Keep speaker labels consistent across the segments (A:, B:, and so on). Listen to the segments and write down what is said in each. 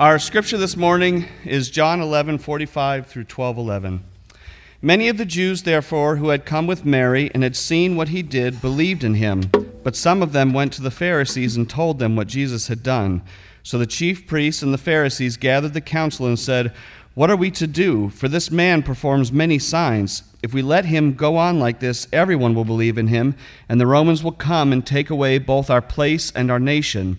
A: Our scripture this morning is John 11, 45 through 12, 11. Many of the Jews, therefore, who had come with Mary and had seen what he did, believed in him. But some of them went to the Pharisees and told them what Jesus had done. So the chief priests and the Pharisees gathered the council and said, What are we to do? For this man performs many signs. If we let him go on like this, everyone will believe in him, and the Romans will come and take away both our place and our nation.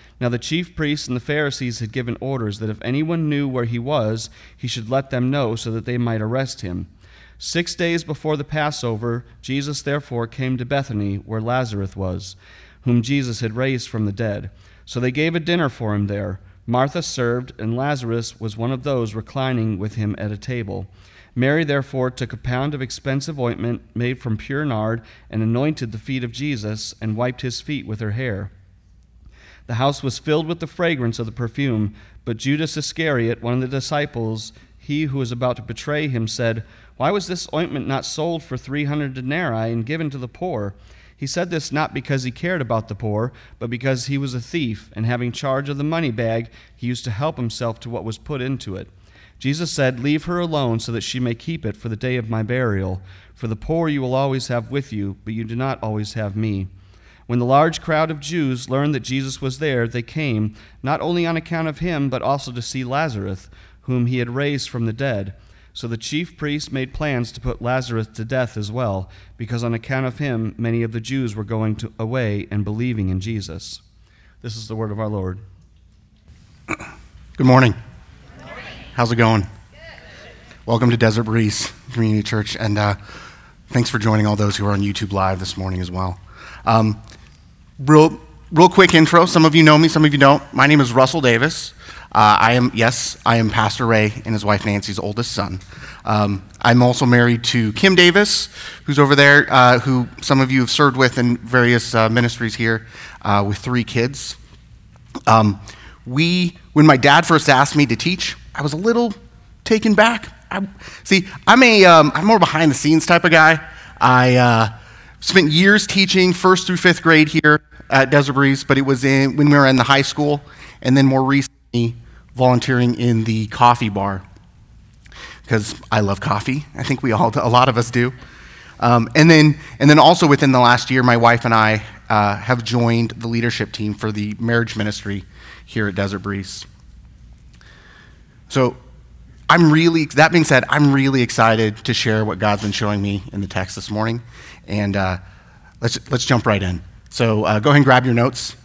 A: Now the chief priests and the Pharisees had given orders that if anyone knew where he was, he should let them know so that they might arrest him. Six days before the Passover, Jesus therefore came to Bethany, where Lazarus was whom Jesus had raised from the dead. So they gave a dinner for him there. Martha served, and Lazarus was one of those reclining with him at a table. Mary therefore took a pound of expensive ointment made from pure nard and anointed the feet of Jesus and wiped his feet with her hair. The house was filled with the fragrance of the perfume, but Judas Iscariot, one of the disciples, he who was about to betray him, said, Why was this ointment not sold for three hundred denarii and given to the poor? He said this not because he cared about the poor, but because he was a thief, and having charge of the money bag, he used to help himself to what was put into it. Jesus said, Leave her alone so that she may keep it for the day of my burial. For the poor you will always have with you, but you do not always have me. When the large crowd of Jews learned that Jesus was there, they came, not only on account of him, but also to see Lazarus, whom he had raised from the dead. So the chief priests made plans to put Lazarus to death as well, because on account of him, many of the Jews were going to, away and believing in Jesus. This is the word of our Lord.
B: Good morning. How's it going? Welcome to Desert Breeze Community Church, and uh, thanks for joining all those who are on YouTube Live this morning as well. Um, real, real quick intro. Some of you know me, some of you don't. My name is Russell Davis. Uh, I am, yes, I am Pastor Ray and his wife Nancy's oldest son. Um, I'm also married to Kim Davis, who's over there, uh, who some of you have served with in various uh, ministries here, uh, with three kids. Um, we, when my dad first asked me to teach, I was a little taken back. I, see, I'm a, am um, more behind the scenes type of guy. I uh, spent years teaching first through fifth grade here at Desert Breeze, but it was in, when we were in the high school, and then more recently volunteering in the coffee bar because I love coffee. I think we all, a lot of us do. Um, and then, and then also within the last year, my wife and I uh, have joined the leadership team for the marriage ministry here at Desert Breeze. So, I'm really. That being said, I'm really excited to share what God's been showing me in the text this morning, and uh, let's let's jump right in. So, uh, go ahead and grab your notes.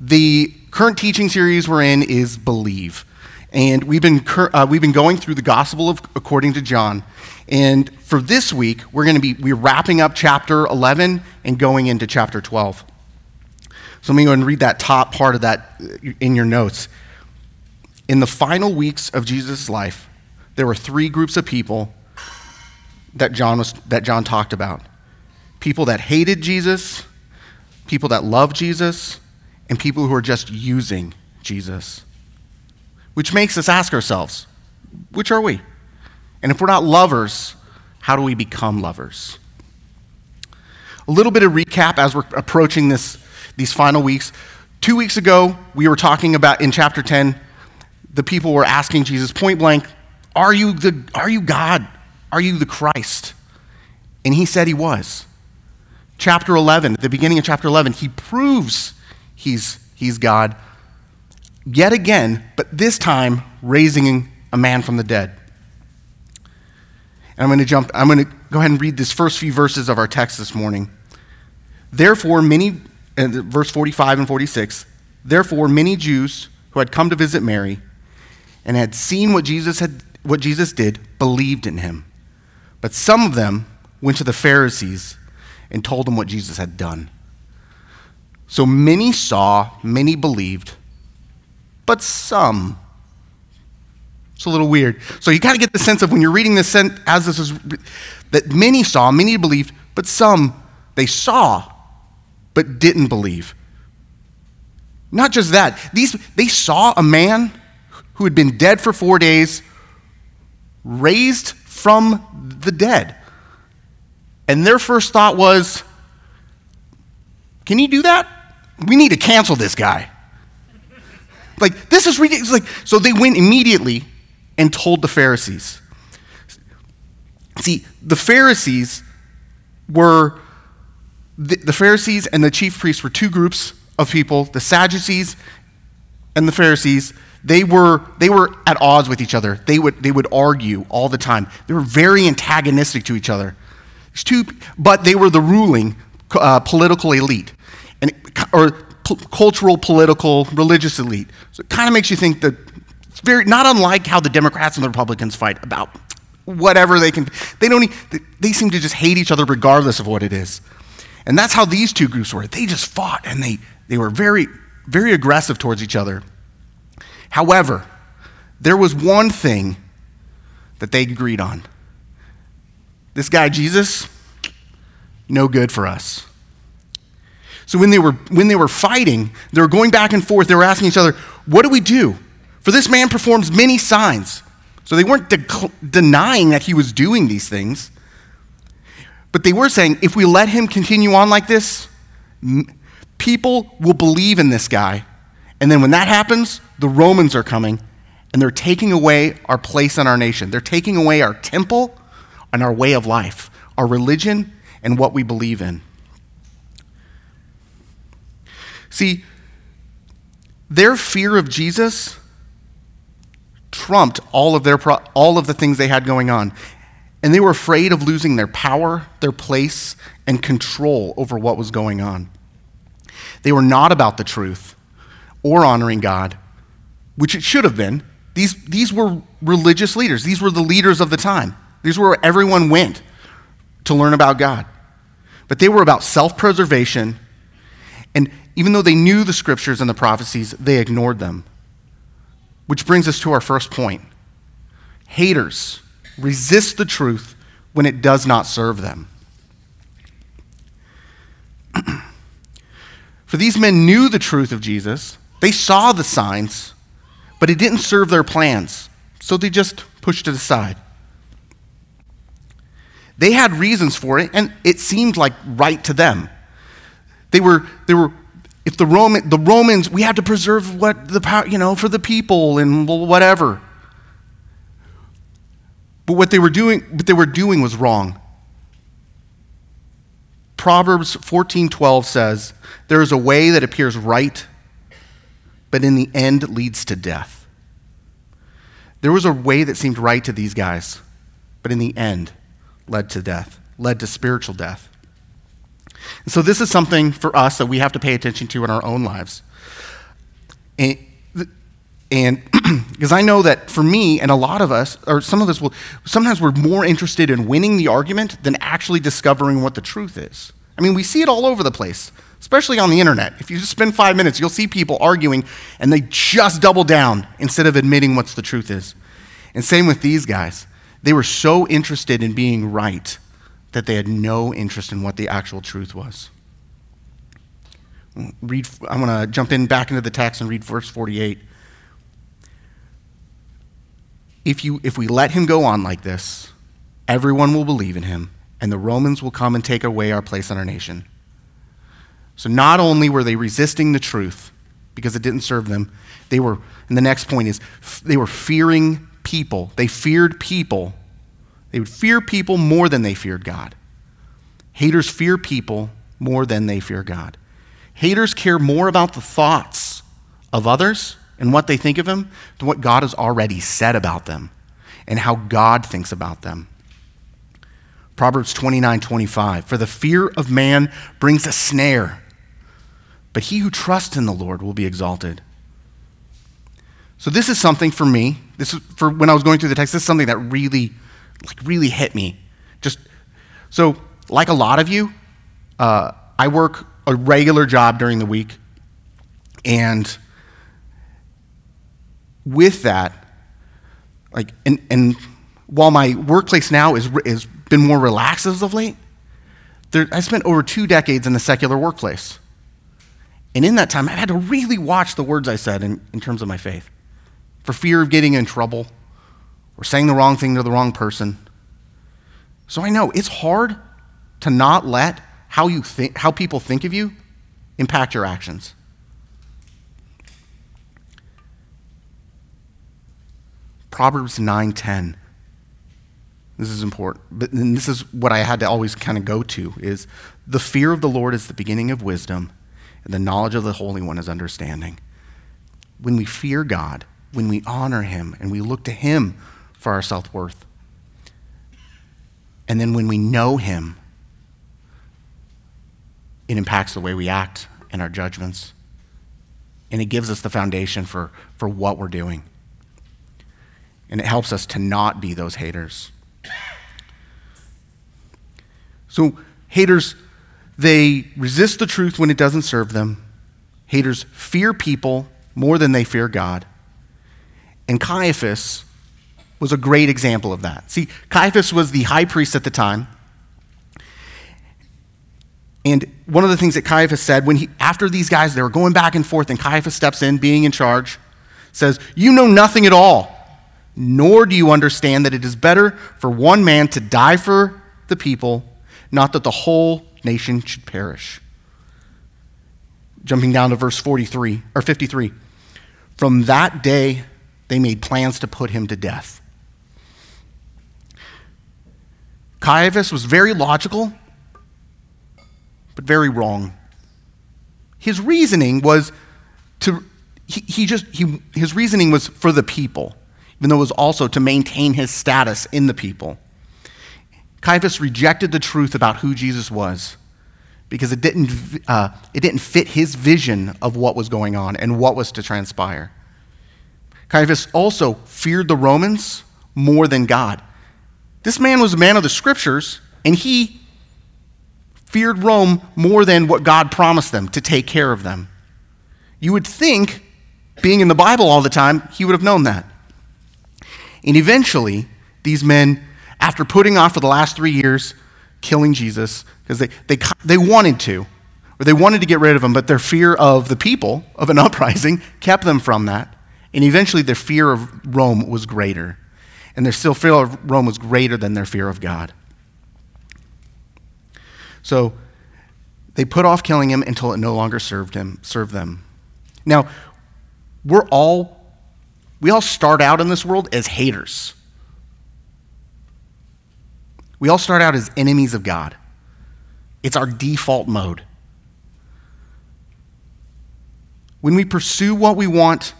B: The current teaching series we're in is Believe. And we've been, uh, we've been going through the Gospel of, according to John. And for this week, we're going to be we're wrapping up chapter 11 and going into chapter 12. So let me go and read that top part of that uh, in your notes. In the final weeks of Jesus' life, there were three groups of people that John, was, that John talked about people that hated Jesus, people that loved Jesus, and people who are just using Jesus. Which makes us ask ourselves, which are we? And if we're not lovers, how do we become lovers? A little bit of recap as we're approaching this, these final weeks. Two weeks ago, we were talking about in chapter 10, the people were asking Jesus point blank, Are you, the, are you God? Are you the Christ? And he said he was. Chapter 11, at the beginning of chapter 11, he proves he's, he's God. Yet again, but this time raising a man from the dead. And I'm going to jump, I'm going to go ahead and read this first few verses of our text this morning. Therefore, many, verse 45 and 46, therefore, many Jews who had come to visit Mary and had seen what Jesus, had, what Jesus did believed in him. But some of them went to the Pharisees and told them what Jesus had done. So many saw, many believed, but some. It's a little weird. So you got to get the sense of when you're reading this as this is that many saw, many believed, but some they saw but didn't believe. Not just that, these, they saw a man who had been dead for four days raised from the dead. And their first thought was, Can you do that? We need to cancel this guy. Like, this is ridiculous. Like, so they went immediately and told the Pharisees. See, the Pharisees were, the, the Pharisees and the chief priests were two groups of people, the Sadducees and the Pharisees. They were, they were at odds with each other. They would, they would argue all the time. They were very antagonistic to each other. Two, but they were the ruling uh, political elite, and, or p- cultural, political, religious elite. So it kind of makes you think that it's very, not unlike how the Democrats and the Republicans fight about whatever they can. They don't. They seem to just hate each other regardless of what it is, and that's how these two groups were. They just fought, and they they were very very aggressive towards each other. However, there was one thing that they agreed on. This guy Jesus, no good for us. So when they were when they were fighting, they were going back and forth. They were asking each other, "What do we do?" For this man performs many signs. So they weren't de- denying that he was doing these things. But they were saying, if we let him continue on like this, m- people will believe in this guy. And then when that happens, the Romans are coming and they're taking away our place in our nation. They're taking away our temple and our way of life, our religion, and what we believe in. See, their fear of Jesus trumped all of, their pro- all of the things they had going on. And they were afraid of losing their power, their place, and control over what was going on. They were not about the truth or honoring God, which it should have been. These, these were religious leaders, these were the leaders of the time. These were where everyone went to learn about God. But they were about self preservation, and even though they knew the scriptures and the prophecies, they ignored them. Which brings us to our first point haters resist the truth when it does not serve them. For these men knew the truth of Jesus, they saw the signs, but it didn't serve their plans, so they just pushed it aside. They had reasons for it, and it seemed like right to them. They were, they were if the, Roman, the Romans, we had to preserve what the power, you know, for the people and whatever. But what they were doing, what they were doing was wrong. Proverbs 14:12 says, "There is a way that appears right, but in the end leads to death." There was a way that seemed right to these guys, but in the end led to death, led to spiritual death. And so this is something for us that we have to pay attention to in our own lives. And and because I know that for me and a lot of us, or some of us will, sometimes we're more interested in winning the argument than actually discovering what the truth is. I mean, we see it all over the place, especially on the internet. If you just spend five minutes, you'll see people arguing and they just double down instead of admitting what's the truth is. And same with these guys. They were so interested in being right that they had no interest in what the actual truth was. Read, I'm going to jump in back into the text and read verse 48. If, you, if we let him go on like this, everyone will believe in him, and the Romans will come and take away our place in our nation. So not only were they resisting the truth because it didn't serve them, they were, and the next point is, they were fearing people. They feared people they would fear people more than they feared God. Haters fear people more than they fear God. Haters care more about the thoughts of others and what they think of them than what God has already said about them and how God thinks about them. Proverbs 29 25. For the fear of man brings a snare, but he who trusts in the Lord will be exalted. So this is something for me. This is for when I was going through the text. This is something that really, like, really hit me. Just so, like a lot of you, uh, I work a regular job during the week, and with that, like, and, and while my workplace now is has been more relaxed as of late, there, I spent over two decades in the secular workplace. And in that time, I've had to really watch the words I said in, in terms of my faith for fear of getting in trouble or saying the wrong thing to the wrong person. So I know it's hard to not let how, you think, how people think of you impact your actions. Proverbs 9:10. This is important. But this is what I had to always kind of go to is the fear of the Lord is the beginning of wisdom, and the knowledge of the Holy One is understanding. When we fear God, when we honor him and we look to him for our self-worth. And then when we know him, it impacts the way we act and our judgments. And it gives us the foundation for, for what we're doing. And it helps us to not be those haters. So, haters, they resist the truth when it doesn't serve them. Haters fear people more than they fear God. And Caiaphas was a great example of that. See, Caiaphas was the high priest at the time. And one of the things that Caiaphas said when he, after these guys, they were going back and forth, and Caiaphas steps in, being in charge, says, You know nothing at all, nor do you understand that it is better for one man to die for the people, not that the whole nation should perish. Jumping down to verse 43 or 53. From that day, they made plans to put him to death. Caiaphas was very logical but very wrong. His reasoning was to, he, he just, he, his reasoning was for the people, even though it was also to maintain his status in the people. Caiaphas rejected the truth about who Jesus was because it didn't, uh, it didn't fit his vision of what was going on and what was to transpire. Caiaphas also feared the Romans more than God. This man was a man of the scriptures, and he feared Rome more than what God promised them to take care of them. You would think, being in the Bible all the time, he would have known that. And eventually, these men, after putting off for the last three years killing Jesus, because they, they, they wanted to, or they wanted to get rid of him, but their fear of the people, of an uprising, kept them from that. And eventually, their fear of Rome was greater. And their still fear of Rome was greater than their fear of God. So they put off killing him until it no longer served him, served them. Now, we're all we all start out in this world as haters. We all start out as enemies of God. It's our default mode. When we pursue what we want,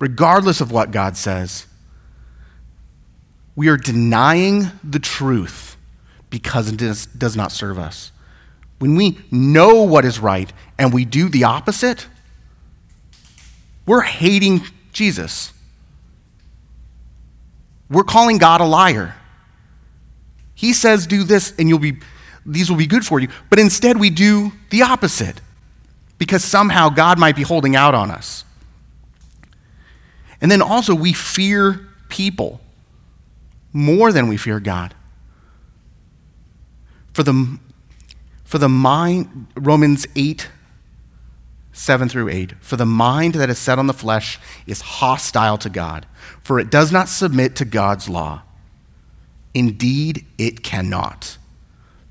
B: regardless of what God says, we are denying the truth because it does, not serve us. When we know what is right and we do the opposite, we're hating Jesus. We're calling God a liar. He says, do this and you'll be, these will be good for you. But instead, we do the opposite because somehow God might be holding out on us. And then also, we fear people more than we fear God. For the, for the mind, Romans 8, 7 through 8. For the mind that is set on the flesh is hostile to God, for it does not submit to God's law. Indeed, it cannot.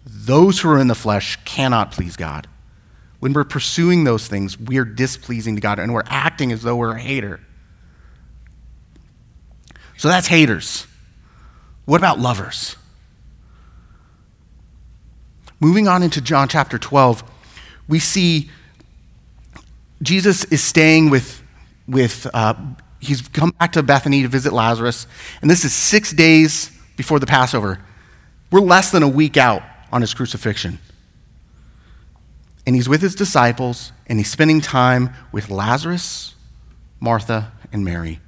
B: Those who are in the flesh cannot please God. When we're pursuing those things, we're displeasing to God and we're acting as though we're a hater. So that's haters. What about lovers? Moving on into John chapter 12, we see Jesus is staying with, with uh, he's come back to Bethany to visit Lazarus, and this is six days before the Passover. We're less than a week out on his crucifixion. And he's with his disciples, and he's spending time with Lazarus, Martha, and Mary.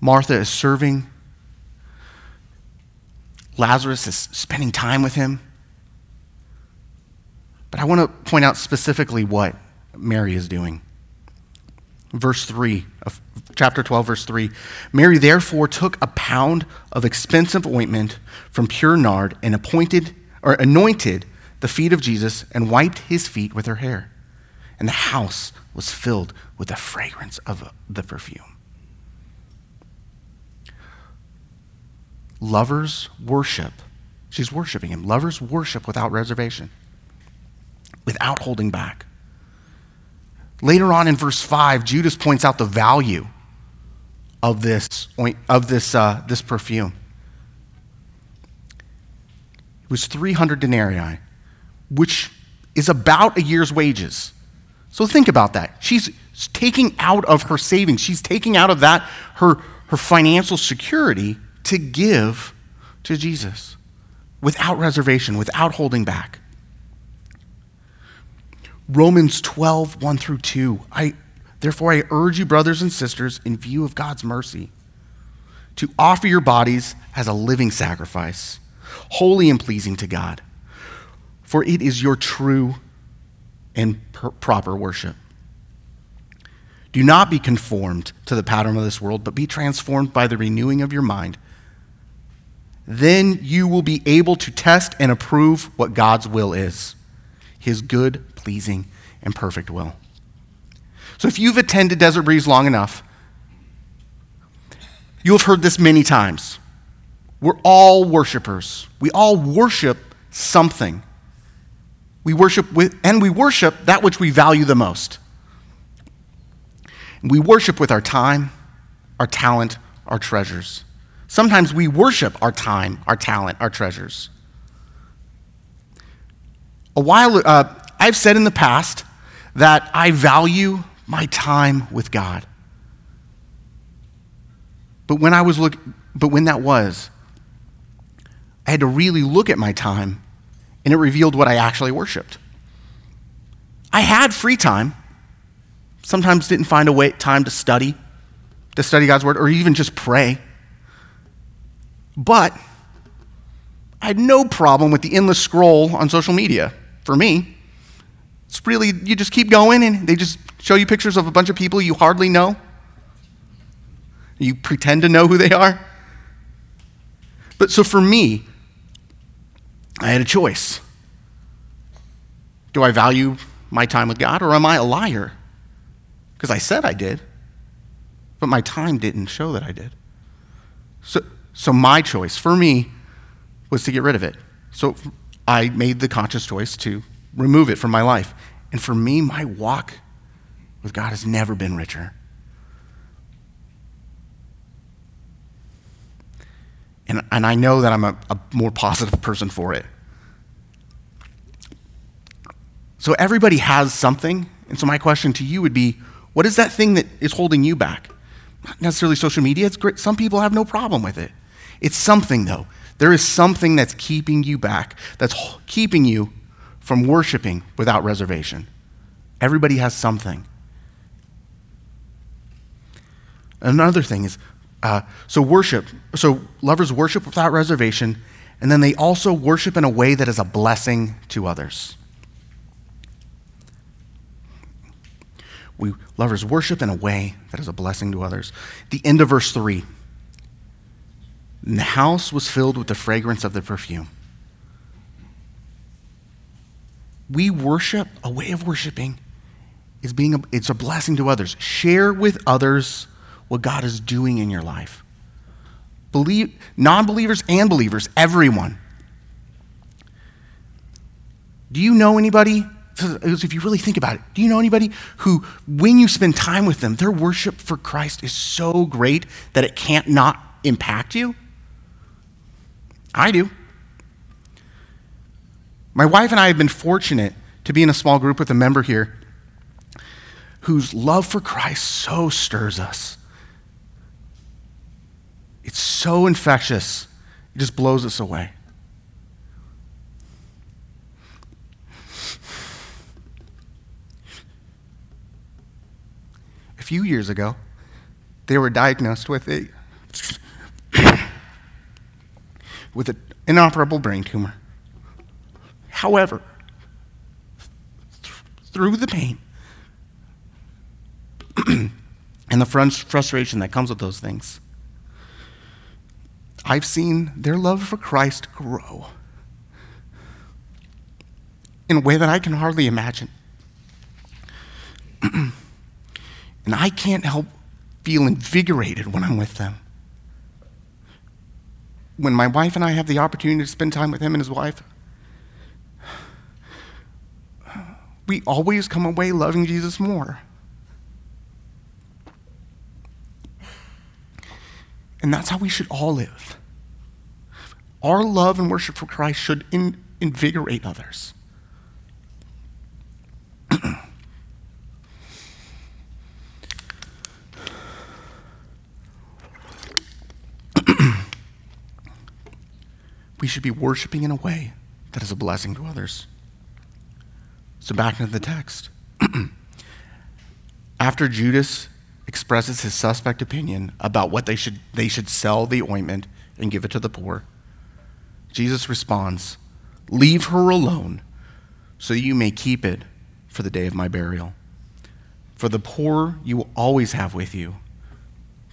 B: Martha is serving, Lazarus is spending time with him. But I want to point out specifically what Mary is doing. Verse 3 of chapter 12, verse 3 Mary therefore took a pound of expensive ointment from pure nard and appointed or anointed the feet of Jesus and wiped his feet with her hair. And the house was filled with the fragrance of the perfume. Lovers worship. She's worshiping him. Lovers worship without reservation, without holding back. Later on in verse 5, Judas points out the value of this, of this, uh, this perfume. It was 300 denarii, which is about a year's wages. So think about that. She's taking out of her savings, she's taking out of that her, her financial security to give to Jesus without reservation, without holding back. Romans 12, 1 through 2. I, therefore, I urge you, brothers and sisters, in view of God's mercy, to offer your bodies as a living sacrifice, holy and pleasing to God, for it is your true and per- proper worship. Do not be conformed to the pattern of this world, but be transformed by the renewing of your mind. Then you will be able to test and approve what God's will is his good, pleasing, and perfect will. So if you've attended Desert Breeze long enough, you have heard this many times. We're all worshipers. We all worship something. We worship with, and we worship that which we value the most. We worship with our time, our talent, our treasures. Sometimes we worship our time, our talent, our treasures a while, uh, I've said in the past that I value my time with God. But when I was look, but when that was, I had to really look at my time, and it revealed what I actually worshipped. I had free time. Sometimes didn't find a way time to study, to study God's word, or even just pray. But I had no problem with the endless scroll on social media for me. It's really, you just keep going and they just show you pictures of a bunch of people you hardly know. You pretend to know who they are. But so for me, I had a choice. Do I value my time with God or am I a liar? Because I said I did, but my time didn't show that I did. So, so my choice for me was to get rid of it. So I made the conscious choice to remove it from my life. And for me, my walk with God has never been richer. And, and I know that I'm a, a more positive person for it. So everybody has something. And so my question to you would be what is that thing that is holding you back? Not necessarily social media. It's great. Some people have no problem with it. It's something, though. There is something that's keeping you back, that's keeping you from worshiping without reservation. Everybody has something. Another thing is uh, so worship, so lovers worship without reservation, and then they also worship in a way that is a blessing to others. We lovers worship in a way that is a blessing to others. The end of verse 3. And the house was filled with the fragrance of the perfume. We worship, a way of worshiping is being a, it's a blessing to others. Share with others what God is doing in your life. Believe non-believers and believers, everyone. Do you know anybody if you really think about it, do you know anybody who, when you spend time with them, their worship for Christ is so great that it can't not impact you? I do. My wife and I have been fortunate to be in a small group with a member here whose love for Christ so stirs us. It's so infectious, it just blows us away. A few years ago, they were diagnosed with a with an inoperable brain tumor. However, through the pain and the frustration that comes with those things, I've seen their love for Christ grow in a way that I can hardly imagine. and I can't help feel invigorated when I'm with them. When my wife and I have the opportunity to spend time with him and his wife, we always come away loving Jesus more. And that's how we should all live. Our love and worship for Christ should in, invigorate others. we should be worshiping in a way that is a blessing to others. So, back into the text. After Judas expresses his suspect opinion about what they should, they should sell the ointment and give it to the poor, Jesus responds, Leave her alone so you may keep it for the day of my burial. For the poor you will always have with you,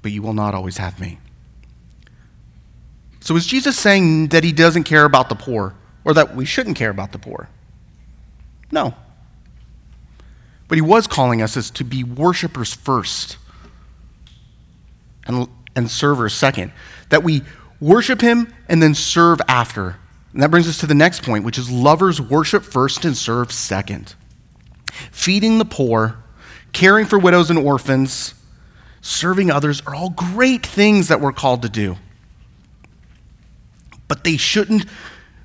B: but you will not always have me. So, is Jesus saying that he doesn't care about the poor or that we shouldn't care about the poor? No. But he was calling us as to be worshipers first and, and servers second. That we worship him and then serve after. And that brings us to the next point, which is lovers worship first and serve second. Feeding the poor, caring for widows and orphans, serving others are all great things that we're called to do but they shouldn't,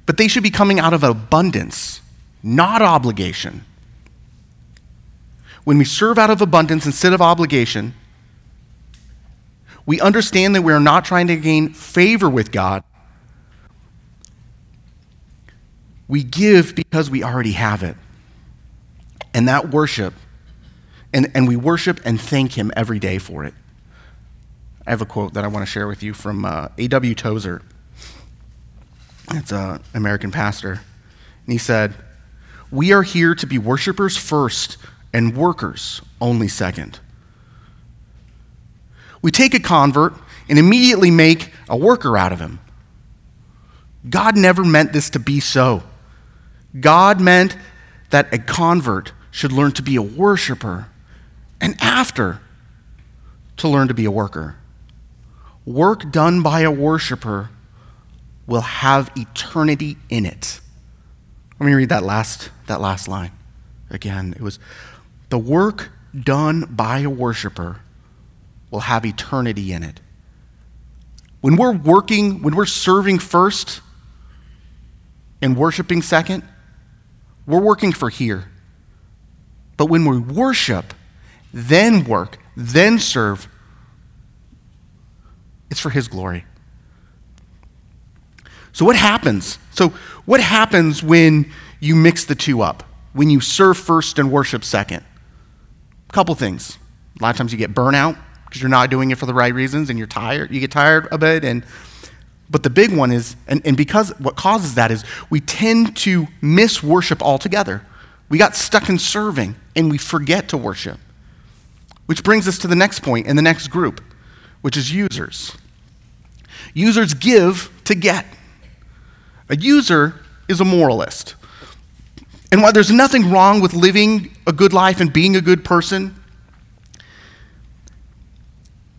B: but they should be coming out of abundance, not obligation. When we serve out of abundance instead of obligation, we understand that we are not trying to gain favor with God. We give because we already have it. And that worship, and, and we worship and thank Him every day for it. I have a quote that I want to share with you from uh, A.W. Tozer. It's an American pastor. And he said, We are here to be worshipers first and workers only second. We take a convert and immediately make a worker out of him. God never meant this to be so. God meant that a convert should learn to be a worshiper and after to learn to be a worker. Work done by a worshiper will have eternity in it. Let me read that last, that last line again. It was the work done by a worshiper will have eternity in it. When we're working, when we're serving first and worshiping second, we're working for here. But when we worship, then work, then serve, it's for His glory. So, what happens? So, what happens when you mix the two up? When you serve first and worship second? Couple things. A lot of times you get burnout because you're not doing it for the right reasons and you're tired. You get tired a bit. And, but the big one is, and, and because what causes that is we tend to miss worship altogether. We got stuck in serving and we forget to worship. Which brings us to the next point in the next group, which is users. Users give to get. A user is a moralist. And while there's nothing wrong with living a good life and being a good person,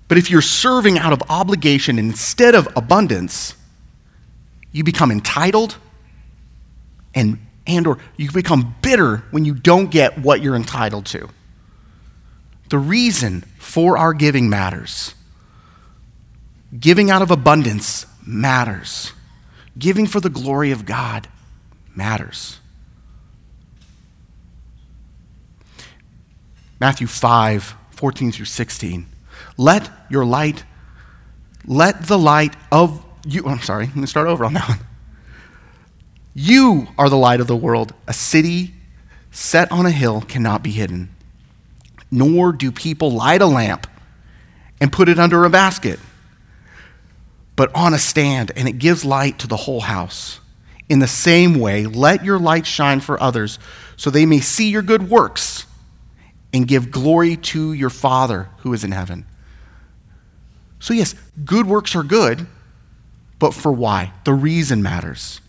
B: but if you're serving out of obligation instead of abundance, you become entitled and and or you become bitter when you don't get what you're entitled to. The reason for our giving matters. Giving out of abundance matters. Giving for the glory of God matters. Matthew 5, 14 through 16. Let your light, let the light of you, I'm sorry, let me start over on that one. You are the light of the world. A city set on a hill cannot be hidden. nor do people light a lamp and put it under a basket, but on a stand, and it gives light to the whole house. In the same way, let your light shine for others, so they may see your good works and give glory to your Father who is in heaven. So, yes, good works are good, but for why? The reason matters.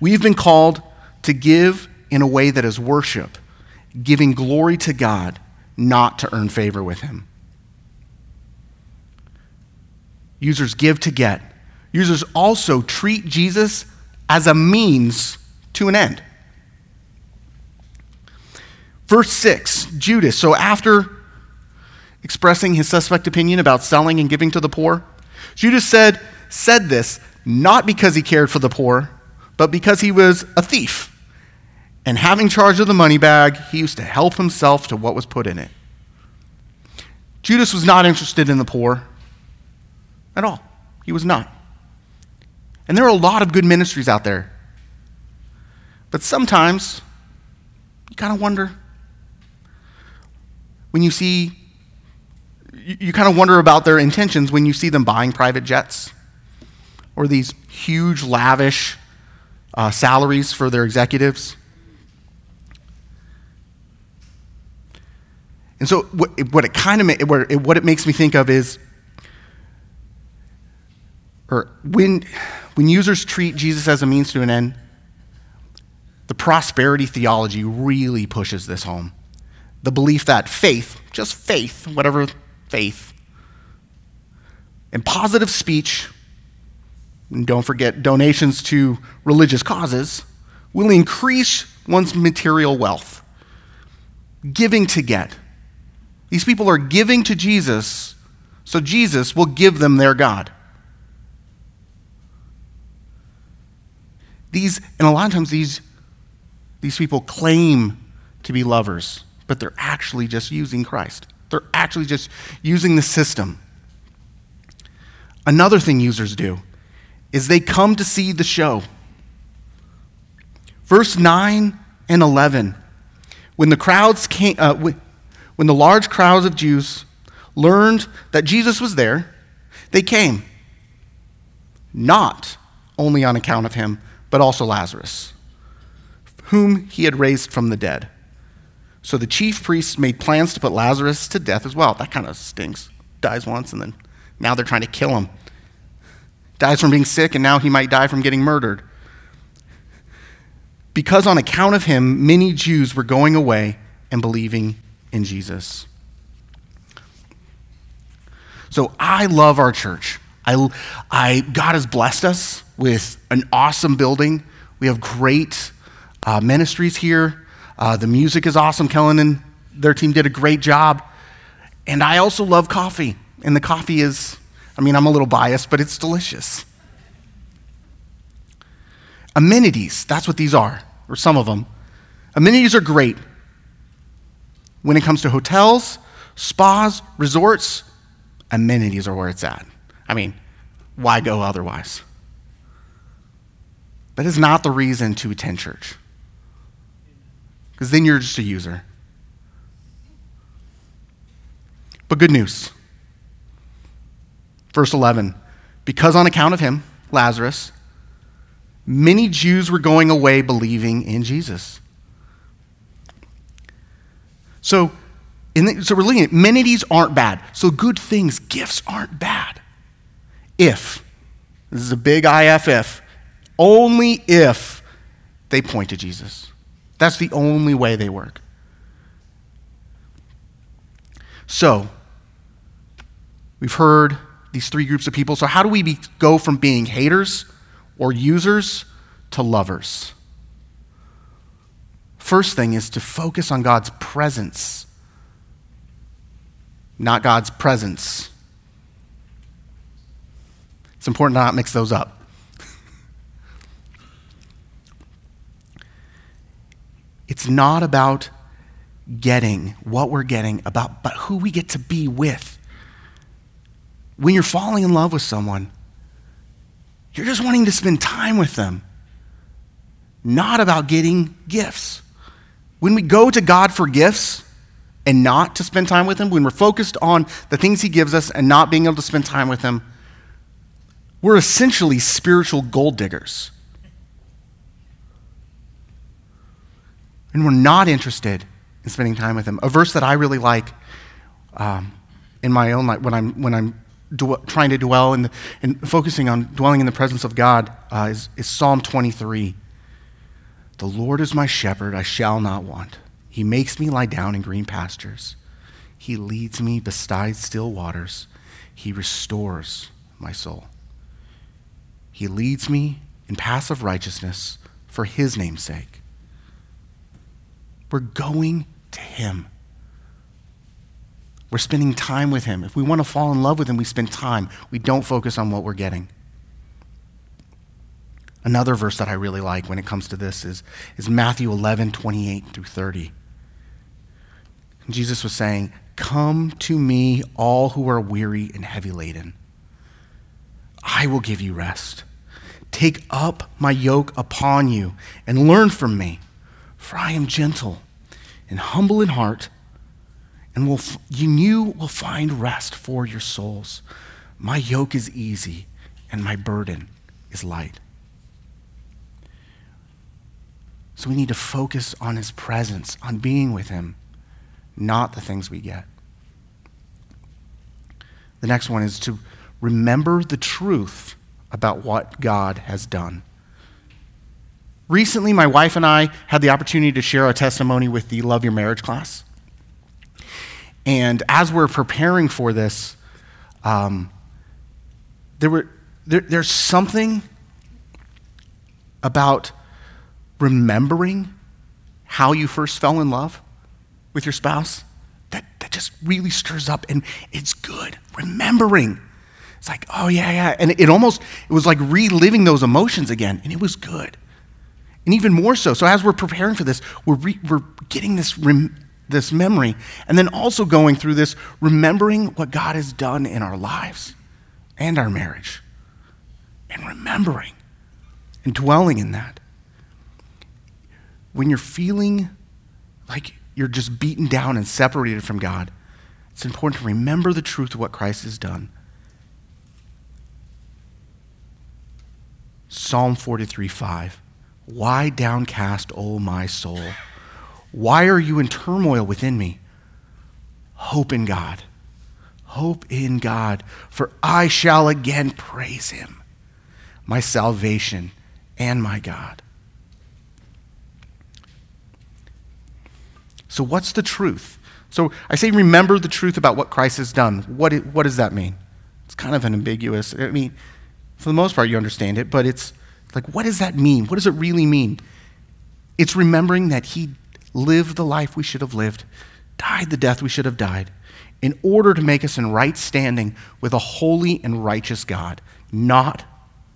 B: We've been called to give in a way that is worship, giving glory to God, not to earn favor with Him. Users give to get. Users also treat Jesus as a means to an end. Verse 6, Judas. So after expressing his suspect opinion about selling and giving to the poor, Judas said, said this not because he cared for the poor, but because he was a thief. And having charge of the money bag, he used to help himself to what was put in it. Judas was not interested in the poor at all. He was not. And there are a lot of good ministries out there. But sometimes you kind of wonder when you see, you, you kind of wonder about their intentions when you see them buying private jets or these huge, lavish uh, salaries for their executives. And so, what, what it kind of what it makes me think of is, or when when users treat Jesus as a means to an end, the prosperity theology really pushes this home. The belief that faith, just faith, whatever faith, and positive speech, and don't forget donations to religious causes, will increase one's material wealth. Giving to get. These people are giving to Jesus, so Jesus will give them their God. These, and a lot of times these, these people claim to be lovers, but they're actually just using Christ. They're actually just using the system. Another thing users do is they come to see the show. Verse 9 and 11. When the crowds came, uh, when the large crowds of Jews learned that Jesus was there, they came, not only on account of him, but also Lazarus, whom he had raised from the dead. So the chief priests made plans to put Lazarus to death as well. That kind of stinks. Dies once, and then now they're trying to kill him. Dies from being sick, and now he might die from getting murdered. Because on account of him, many Jews were going away and believing in Jesus. So I love our church. I, I, God has blessed us with an awesome building. We have great uh, ministries here. Uh, the music is awesome. Kellen and their team did a great job. And I also love coffee. And the coffee is, I mean, I'm a little biased, but it's delicious. Amenities, that's what these are, or some of them. Amenities are great. When it comes to hotels, spas, resorts, amenities are where it's at. I mean, why go otherwise? That is not the reason to attend church. Because then you're just a user. But good news. Verse 11 Because on account of him, Lazarus, many Jews were going away believing in Jesus. So, the, so we're looking at amenities aren't bad. So good things, gifts aren't bad. If, this is a big IFF, only if they point to Jesus. That's the only way they work. So, we've heard these three groups of people. So, how do we be, go from being haters or users to lovers? First thing is to focus on God's presence, not God's presents. It's important to not mix those up. It's not about getting what we're getting, about but who we get to be with. When you're falling in love with someone, you're just wanting to spend time with them, not about getting gifts. When we go to God for gifts and not to spend time with Him, when we're focused on the things He gives us and not being able to spend time with Him, we're essentially spiritual gold diggers. And we're not interested in spending time with Him. A verse that I really like um, in my own life when I'm, when I'm trying to dwell in the, and focusing on dwelling in the presence of God uh, is, is Psalm 23. The Lord is my shepherd, I shall not want. He makes me lie down in green pastures. He leads me beside still waters. He restores my soul. He leads me in paths of righteousness for his name's sake. We're going to him. We're spending time with him. If we want to fall in love with him, we spend time. We don't focus on what we're getting. Another verse that I really like when it comes to this is, is Matthew 11, 28 through 30. Jesus was saying, Come to me, all who are weary and heavy laden. I will give you rest. Take up my yoke upon you and learn from me, for I am gentle and humble in heart, and will, you will find rest for your souls. My yoke is easy, and my burden is light. So we need to focus on his presence, on being with him, not the things we get. The next one is to remember the truth about what God has done. Recently, my wife and I had the opportunity to share our testimony with the Love Your Marriage class. And as we're preparing for this, um, there were, there, there's something about remembering how you first fell in love with your spouse, that, that just really stirs up and it's good. Remembering. It's like, oh, yeah, yeah. And it, almost, it was like reliving those emotions again, and it was good. And even more so. So as we're preparing for this, we're, re, we're getting this, rem, this memory, and then also going through this, remembering what God has done in our lives and our marriage, and remembering and dwelling in that when you're feeling like you're just beaten down and separated from God, it's important to remember the truth of what Christ has done. Psalm 43 5. Why downcast, O my soul? Why are you in turmoil within me? Hope in God. Hope in God, for I shall again praise him, my salvation and my God. So, what's the truth? So, I say remember the truth about what Christ has done. What, what does that mean? It's kind of an ambiguous. I mean, for the most part, you understand it, but it's like, what does that mean? What does it really mean? It's remembering that He lived the life we should have lived, died the death we should have died, in order to make us in right standing with a holy and righteous God, not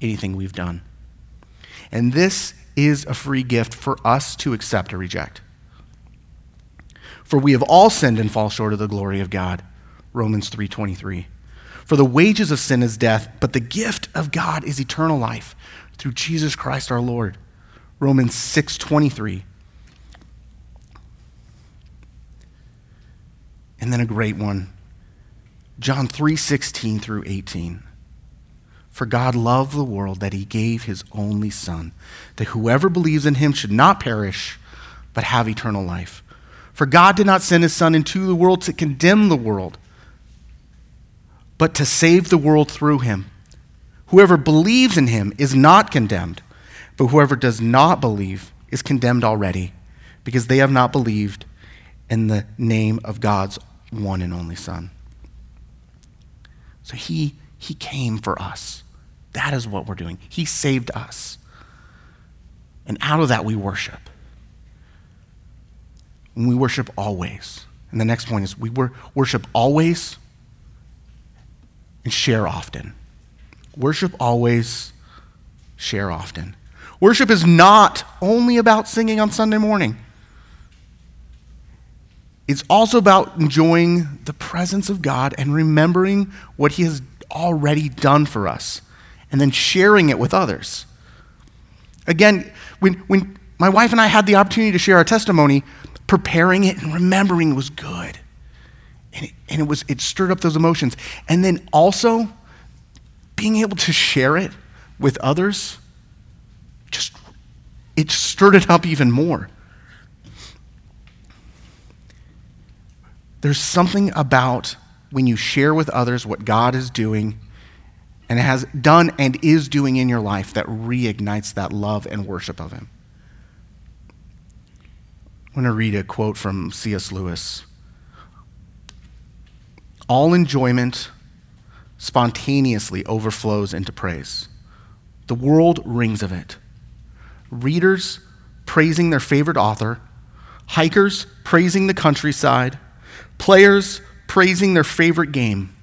B: anything we've done. And this is a free gift for us to accept or reject. For we have all sinned and fall short of the glory of God. Romans 3:23. For the wages of sin is death, but the gift of God is eternal life through Jesus Christ our Lord. Romans 6:23. And then a great one. John 3:16 through 18. For God loved the world that he gave his only son, that whoever believes in him should not perish, but have eternal life. For God did not send his Son into the world to condemn the world, but to save the world through him. Whoever believes in him is not condemned, but whoever does not believe is condemned already, because they have not believed in the name of God's one and only Son. So he, he came for us. That is what we're doing. He saved us. And out of that, we worship. And we worship always. And the next point is we worship always and share often. Worship always, share often. Worship is not only about singing on Sunday morning. It's also about enjoying the presence of God and remembering what He has already done for us and then sharing it with others. Again, when, when my wife and I had the opportunity to share our testimony, preparing it and remembering was good. And it, and it was it stirred up those emotions. And then also being able to share it with others just it stirred it up even more. There's something about when you share with others what God is doing and has done and is doing in your life that reignites that love and worship of Him. I want to read a quote from C.S. Lewis. All enjoyment spontaneously overflows into praise. The world rings of it. Readers praising their favorite author, hikers praising the countryside, players praising their favorite game.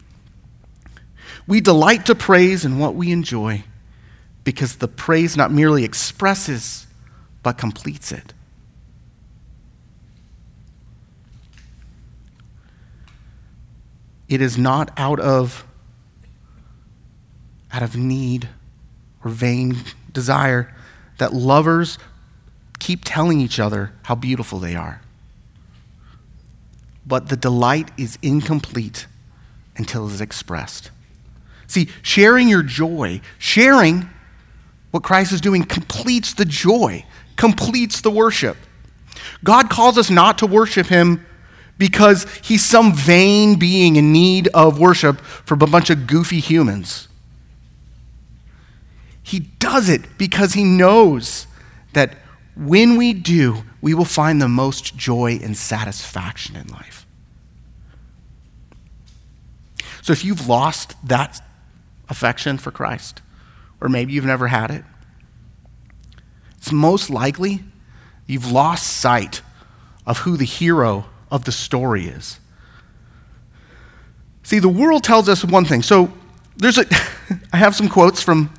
B: We delight to praise in what we enjoy because the praise not merely expresses, but completes it. It is not out of, out of need or vain desire that lovers keep telling each other how beautiful they are but the delight is incomplete until it is expressed. See, sharing your joy, sharing what Christ is doing completes the joy, completes the worship. God calls us not to worship Him because He's some vain being in need of worship from a bunch of goofy humans. He does it because He knows that when we do, we will find the most joy and satisfaction in life. So if you've lost that affection for Christ, or maybe you've never had it, it's most likely you've lost sight of who the hero of the story is. See, the world tells us one thing. So there's a I have some quotes from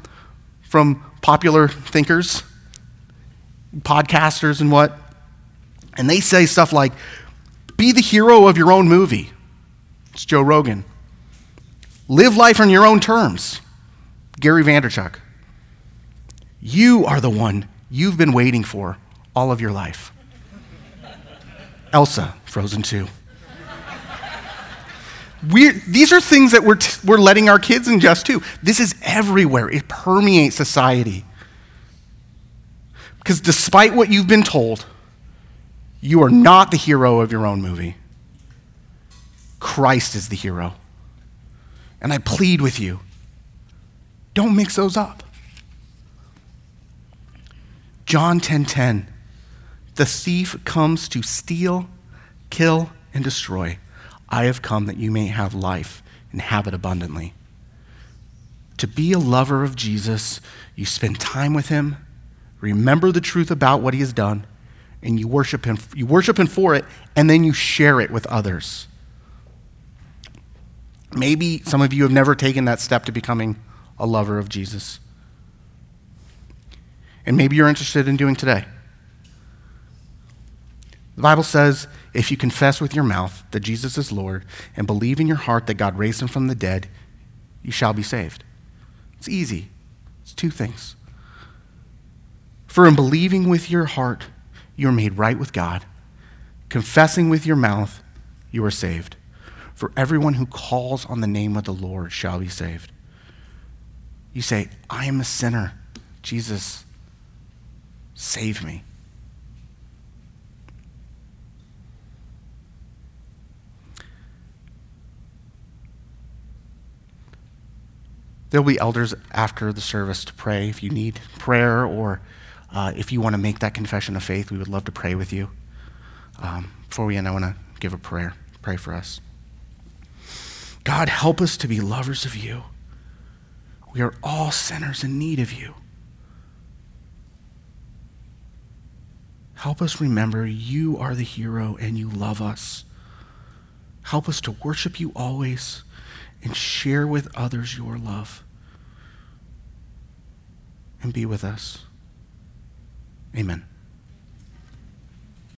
B: from popular thinkers podcasters and what, and they say stuff like, be the hero of your own movie. It's Joe Rogan. Live life on your own terms. Gary Vaynerchuk. You are the one you've been waiting for all of your life. Elsa, Frozen 2. We're, these are things that we're, t- we're letting our kids ingest too. This is everywhere, it permeates society. Because despite what you've been told, you are not the hero of your own movie. Christ is the hero. And I plead with you don't mix those up. John 10:10 10, 10, The thief comes to steal, kill and destroy. I have come that you may have life and have it abundantly. To be a lover of Jesus, you spend time with him, remember the truth about what he has done, and you worship him. You worship him for it, and then you share it with others. Maybe some of you have never taken that step to becoming a lover of Jesus. And maybe you're interested in doing today. The Bible says if you confess with your mouth that Jesus is Lord and believe in your heart that God raised him from the dead, you shall be saved. It's easy. It's two things. For in believing with your heart, you are made right with God. Confessing with your mouth, you are saved. For everyone who calls on the name of the Lord shall be saved. You say, I am a sinner. Jesus, save me. There'll be elders after the service to pray if you need prayer or uh, if you want to make that confession of faith, we would love to pray with you. Um, before we end, I want to give a prayer. Pray for us. God, help us to be lovers of you. We are all sinners in need of you. Help us remember you are the hero and you love us. Help us to worship you always and share with others your love. And be with us. Amen.